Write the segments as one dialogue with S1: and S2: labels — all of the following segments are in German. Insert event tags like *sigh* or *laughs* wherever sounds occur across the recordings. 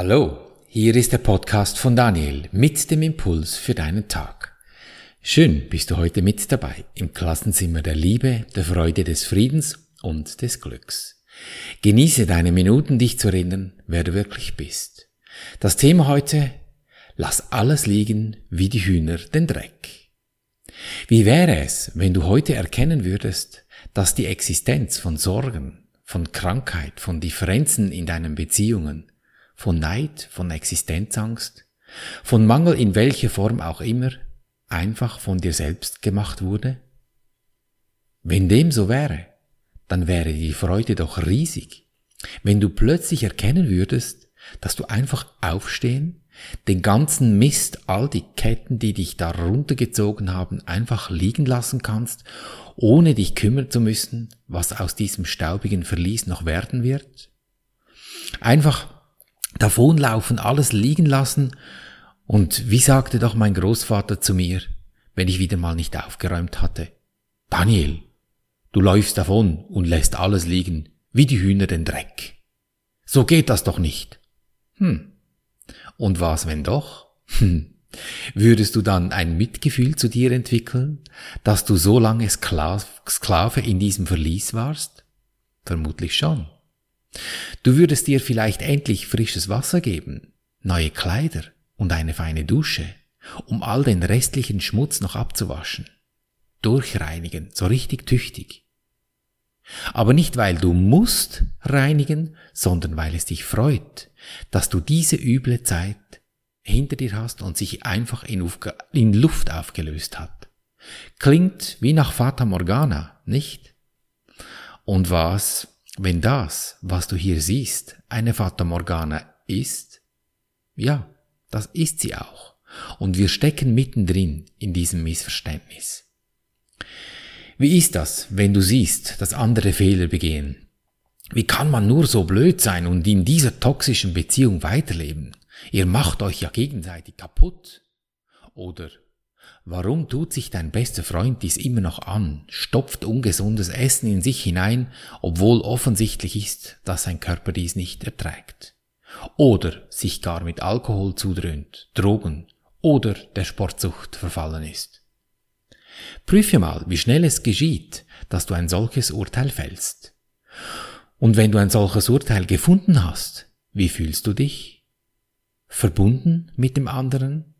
S1: Hallo, hier ist der Podcast von Daniel mit dem Impuls für deinen Tag. Schön bist du heute mit dabei im Klassenzimmer der Liebe, der Freude, des Friedens und des Glücks. Genieße deine Minuten, dich zu erinnern, wer du wirklich bist. Das Thema heute, lass alles liegen wie die Hühner den Dreck. Wie wäre es, wenn du heute erkennen würdest, dass die Existenz von Sorgen, von Krankheit, von Differenzen in deinen Beziehungen, von Neid, von Existenzangst, von Mangel in welcher Form auch immer, einfach von dir selbst gemacht wurde? Wenn dem so wäre, dann wäre die Freude doch riesig, wenn du plötzlich erkennen würdest, dass du einfach aufstehen, den ganzen Mist, all die Ketten, die dich da runtergezogen haben, einfach liegen lassen kannst, ohne dich kümmern zu müssen, was aus diesem staubigen Verlies noch werden wird? Einfach davonlaufen, alles liegen lassen. Und wie sagte doch mein Großvater zu mir, wenn ich wieder mal nicht aufgeräumt hatte? Daniel, du läufst davon und lässt alles liegen, wie die Hühner den Dreck. So geht das doch nicht. Hm. Und was, wenn doch? Hm. Würdest du dann ein Mitgefühl zu dir entwickeln, dass du so lange Sklave in diesem Verlies warst? Vermutlich schon. Du würdest dir vielleicht endlich frisches Wasser geben, neue Kleider und eine feine Dusche, um all den restlichen Schmutz noch abzuwaschen. Durchreinigen, so richtig tüchtig. Aber nicht weil du musst reinigen, sondern weil es dich freut, dass du diese üble Zeit hinter dir hast und sich einfach in, Luft aufgelöst hat. Klingt wie nach Fata Morgana, nicht? Und was wenn das, was du hier siehst, eine Fata Morgana ist, ja, das ist sie auch. Und wir stecken mittendrin in diesem Missverständnis. Wie ist das, wenn du siehst, dass andere Fehler begehen? Wie kann man nur so blöd sein und in dieser toxischen Beziehung weiterleben? Ihr macht euch ja gegenseitig kaputt. Oder Warum tut sich dein bester Freund dies immer noch an, stopft ungesundes Essen in sich hinein, obwohl offensichtlich ist, dass sein Körper dies nicht erträgt? Oder sich gar mit Alkohol zudröhnt, Drogen oder der Sportsucht verfallen ist? Prüfe mal, wie schnell es geschieht, dass du ein solches Urteil fällst. Und wenn du ein solches Urteil gefunden hast, wie fühlst du dich? Verbunden mit dem anderen?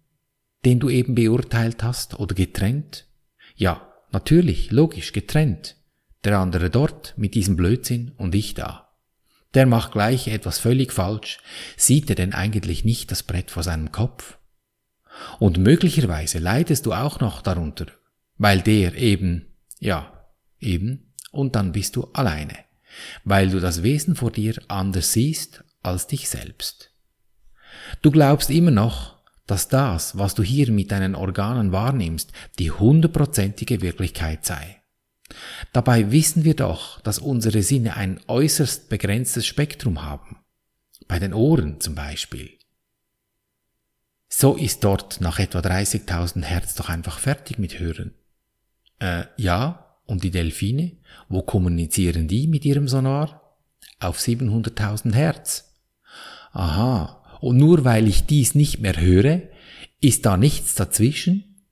S1: Den du eben beurteilt hast oder getrennt? Ja, natürlich, logisch, getrennt. Der andere dort mit diesem Blödsinn und ich da. Der macht gleich etwas völlig falsch. Sieht er denn eigentlich nicht das Brett vor seinem Kopf? Und möglicherweise leidest du auch noch darunter, weil der eben, ja, eben, und dann bist du alleine, weil du das Wesen vor dir anders siehst als dich selbst. Du glaubst immer noch, dass das, was du hier mit deinen Organen wahrnimmst, die hundertprozentige Wirklichkeit sei. Dabei wissen wir doch, dass unsere Sinne ein äußerst begrenztes Spektrum haben. Bei den Ohren zum Beispiel. So ist dort nach etwa 30.000 Hertz doch einfach fertig mit Hören. Äh, ja, und die Delfine, wo kommunizieren die mit ihrem Sonar? Auf 700.000 Hertz. Aha, und nur weil ich dies nicht mehr höre, ist da nichts dazwischen?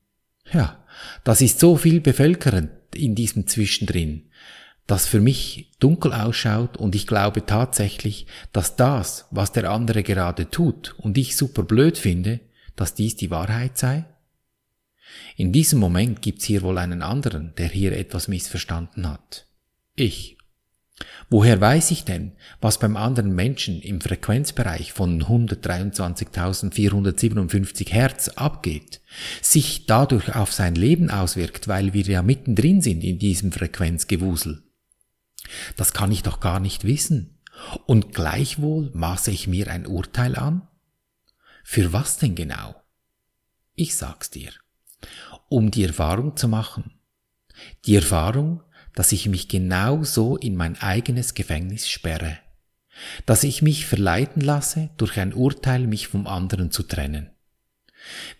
S1: Ja, das ist so viel bevölkernd in diesem Zwischendrin, das für mich dunkel ausschaut und ich glaube tatsächlich, dass das, was der andere gerade tut und ich super blöd finde, dass dies die Wahrheit sei? In diesem Moment gibt's hier wohl einen anderen, der hier etwas missverstanden hat. Ich. Woher weiß ich denn, was beim anderen Menschen im Frequenzbereich von 123.457 Hertz abgeht, sich dadurch auf sein Leben auswirkt, weil wir ja mittendrin sind in diesem Frequenzgewusel? Das kann ich doch gar nicht wissen. Und gleichwohl maße ich mir ein Urteil an? Für was denn genau? Ich sag's dir. Um die Erfahrung zu machen. Die Erfahrung, dass ich mich genau so in mein eigenes Gefängnis sperre, dass ich mich verleiten lasse, durch ein Urteil mich vom anderen zu trennen.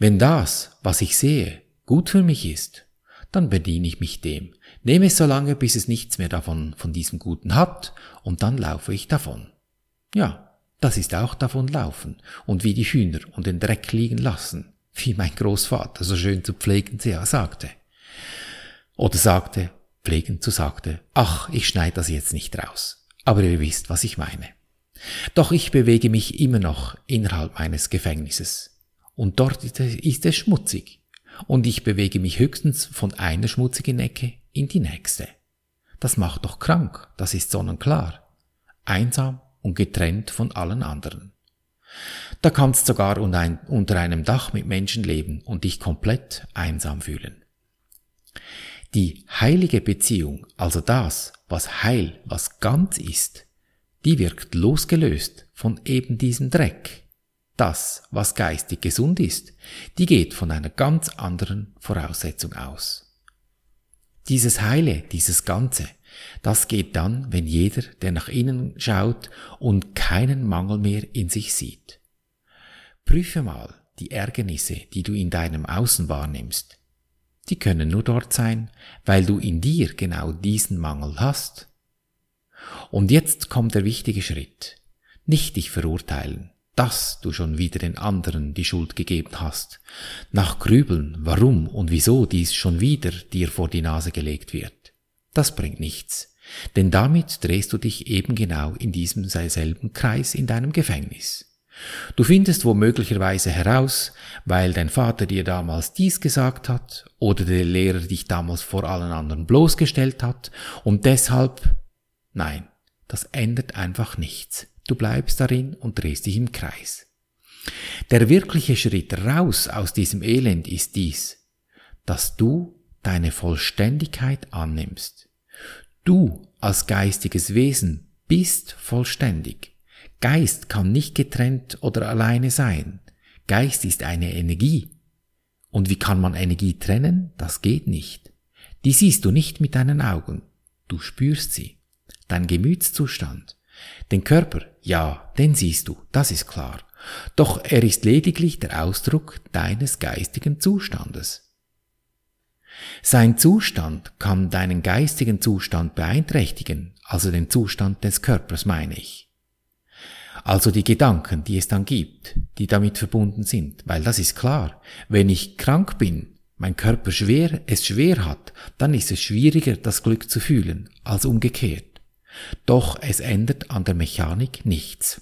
S1: Wenn das, was ich sehe, gut für mich ist, dann bediene ich mich dem, nehme es so lange, bis es nichts mehr davon von diesem Guten hat, und dann laufe ich davon. Ja, Das ist auch davon laufen und wie die Hühner und den Dreck liegen lassen, wie mein Großvater so schön zu pflegen sagte. Oder sagte, pflegen zu sagte, ach, ich schneide das jetzt nicht raus. Aber ihr wisst, was ich meine. Doch ich bewege mich immer noch innerhalb meines Gefängnisses. Und dort ist es schmutzig. Und ich bewege mich höchstens von einer schmutzigen Ecke in die nächste. Das macht doch krank, das ist sonnenklar. Einsam und getrennt von allen anderen. Da kannst sogar unter einem Dach mit Menschen leben und dich komplett einsam fühlen. Die heilige Beziehung, also das, was heil, was ganz ist, die wirkt losgelöst von eben diesem Dreck. Das, was geistig gesund ist, die geht von einer ganz anderen Voraussetzung aus. Dieses Heile, dieses Ganze, das geht dann, wenn jeder, der nach innen schaut und keinen Mangel mehr in sich sieht. Prüfe mal die Ärgernisse, die du in deinem Außen wahrnimmst. Die können nur dort sein, weil du in dir genau diesen Mangel hast. Und jetzt kommt der wichtige Schritt. Nicht dich verurteilen, dass du schon wieder den anderen die Schuld gegeben hast. Nach Grübeln, warum und wieso dies schon wieder dir vor die Nase gelegt wird. Das bringt nichts. Denn damit drehst du dich eben genau in diesem selben Kreis in deinem Gefängnis. Du findest womöglicherweise heraus, weil dein Vater dir damals dies gesagt hat oder der Lehrer dich damals vor allen anderen bloßgestellt hat und deshalb, nein, das ändert einfach nichts. Du bleibst darin und drehst dich im Kreis. Der wirkliche Schritt raus aus diesem Elend ist dies, dass du deine Vollständigkeit annimmst. Du als geistiges Wesen bist vollständig. Geist kann nicht getrennt oder alleine sein. Geist ist eine Energie. Und wie kann man Energie trennen? Das geht nicht. Die siehst du nicht mit deinen Augen. Du spürst sie. Dein Gemütszustand. Den Körper, ja, den siehst du, das ist klar. Doch er ist lediglich der Ausdruck deines geistigen Zustandes. Sein Zustand kann deinen geistigen Zustand beeinträchtigen, also den Zustand des Körpers meine ich. Also die Gedanken, die es dann gibt, die damit verbunden sind. Weil das ist klar. Wenn ich krank bin, mein Körper schwer, es schwer hat, dann ist es schwieriger, das Glück zu fühlen, als umgekehrt. Doch es ändert an der Mechanik nichts.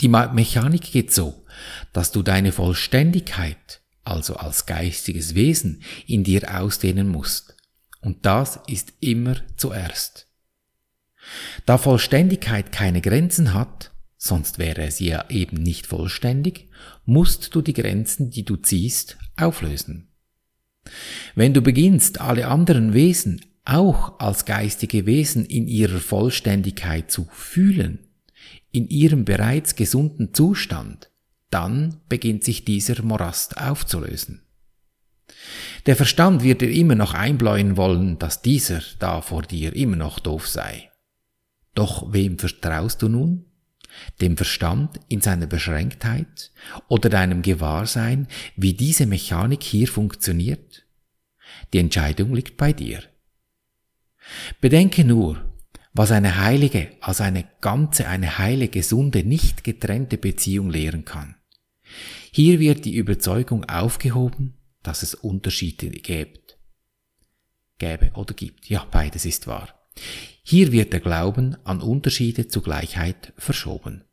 S1: Die Mechanik geht so, dass du deine Vollständigkeit, also als geistiges Wesen, in dir ausdehnen musst. Und das ist immer zuerst. Da Vollständigkeit keine Grenzen hat, sonst wäre sie ja eben nicht vollständig, musst du die Grenzen, die du ziehst, auflösen. Wenn du beginnst, alle anderen Wesen auch als geistige Wesen in ihrer Vollständigkeit zu fühlen, in ihrem bereits gesunden Zustand, dann beginnt sich dieser Morast aufzulösen. Der Verstand wird dir immer noch einbläuen wollen, dass dieser da vor dir immer noch doof sei. Doch wem vertraust du nun? Dem Verstand in seiner Beschränktheit oder deinem Gewahrsein, wie diese Mechanik hier funktioniert? Die Entscheidung liegt bei dir. Bedenke nur, was eine heilige, als eine ganze, eine heile, gesunde, nicht getrennte Beziehung lehren kann. Hier wird die Überzeugung aufgehoben, dass es Unterschiede gibt. Gäbe oder gibt. Ja, beides ist wahr. Hier wird der Glauben an Unterschiede zu Gleichheit verschoben.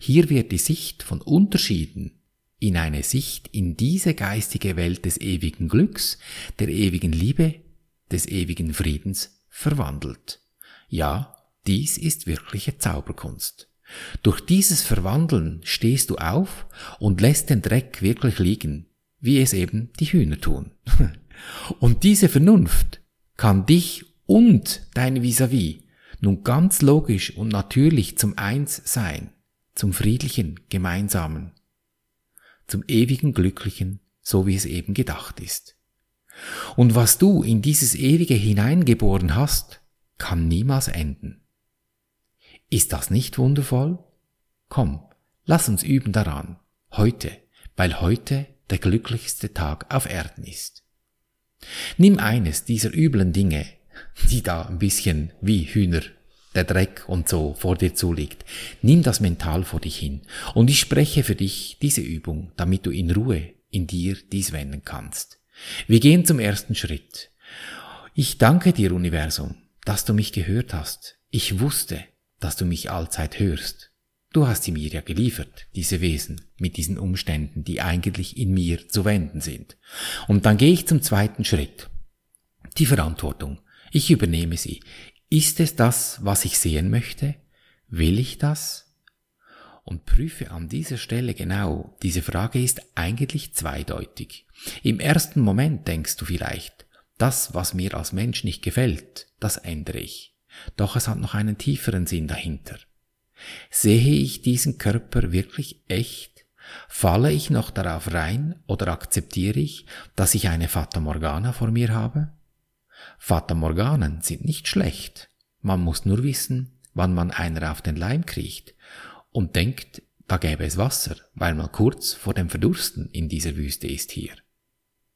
S1: Hier wird die Sicht von Unterschieden in eine Sicht in diese geistige Welt des ewigen Glücks, der ewigen Liebe, des ewigen Friedens verwandelt. Ja, dies ist wirkliche Zauberkunst. Durch dieses Verwandeln stehst du auf und lässt den Dreck wirklich liegen, wie es eben die Hühner tun. *laughs* Und diese Vernunft kann dich und dein Vis-à-vis nun ganz logisch und natürlich zum Einssein, zum friedlichen, gemeinsamen, zum ewigen Glücklichen, so wie es eben gedacht ist. Und was du in dieses ewige hineingeboren hast, kann niemals enden. Ist das nicht wundervoll? Komm, lass uns üben daran, heute, weil heute der glücklichste Tag auf Erden ist. Nimm eines dieser üblen Dinge, die da ein bisschen wie Hühner der Dreck und so vor dir zuliegt. Nimm das mental vor dich hin. Und ich spreche für dich diese Übung, damit du in Ruhe in dir dies wenden kannst. Wir gehen zum ersten Schritt. Ich danke dir, Universum, dass du mich gehört hast. Ich wusste, dass du mich allzeit hörst. Du hast sie mir ja geliefert, diese Wesen, mit diesen Umständen, die eigentlich in mir zu wenden sind. Und dann gehe ich zum zweiten Schritt. Die Verantwortung. Ich übernehme sie. Ist es das, was ich sehen möchte? Will ich das? Und prüfe an dieser Stelle genau, diese Frage ist eigentlich zweideutig. Im ersten Moment denkst du vielleicht, das, was mir als Mensch nicht gefällt, das ändere ich. Doch es hat noch einen tieferen Sinn dahinter. Sehe ich diesen Körper wirklich echt? Falle ich noch darauf rein oder akzeptiere ich, dass ich eine Fata Morgana vor mir habe? Fata Morganen sind nicht schlecht. Man muss nur wissen, wann man einer auf den Leim kriecht und denkt, da gäbe es Wasser, weil man kurz vor dem Verdursten in dieser Wüste ist hier.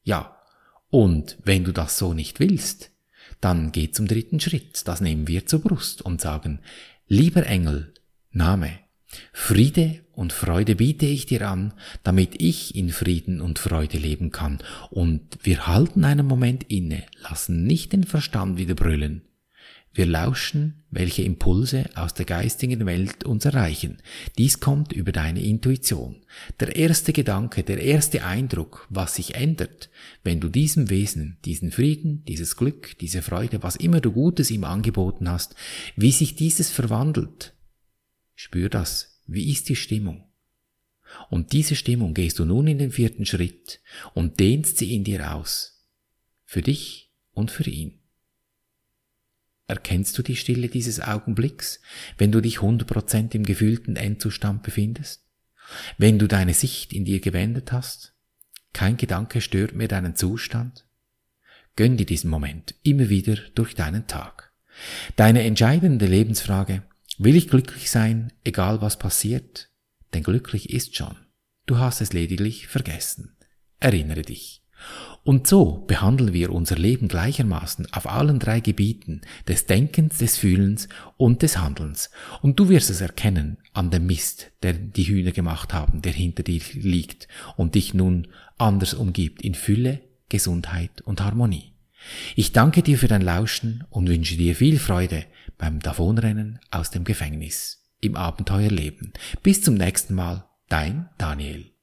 S1: Ja, und wenn du das so nicht willst, dann geh zum dritten Schritt, das nehmen wir zur Brust und sagen, lieber Engel, Name, Friede und Freude biete ich dir an, damit ich in Frieden und Freude leben kann. Und wir halten einen Moment inne, lassen nicht den Verstand wieder brüllen. Wir lauschen, welche Impulse aus der geistigen Welt uns erreichen. Dies kommt über deine Intuition. Der erste Gedanke, der erste Eindruck, was sich ändert, wenn du diesem Wesen, diesen Frieden, dieses Glück, diese Freude, was immer du Gutes ihm angeboten hast, wie sich dieses verwandelt. Spür das, wie ist die Stimmung? Und diese Stimmung gehst du nun in den vierten Schritt und dehnst sie in dir aus. Für dich und für ihn. Erkennst du die Stille dieses Augenblicks, wenn du dich 100% im gefühlten Endzustand befindest? Wenn du deine Sicht in dir gewendet hast? Kein Gedanke stört mehr deinen Zustand? Gönn dir diesen Moment immer wieder durch deinen Tag. Deine entscheidende Lebensfrage, Will ich glücklich sein, egal was passiert? Denn glücklich ist schon. Du hast es lediglich vergessen. Erinnere dich. Und so behandeln wir unser Leben gleichermaßen auf allen drei Gebieten des Denkens, des Fühlens und des Handelns. Und du wirst es erkennen an dem Mist, der die Hühner gemacht haben, der hinter dir liegt und dich nun anders umgibt in Fülle, Gesundheit und Harmonie. Ich danke dir für dein Lauschen und wünsche dir viel Freude beim Davonrennen aus dem Gefängnis im Abenteuerleben. Bis zum nächsten Mal, dein Daniel.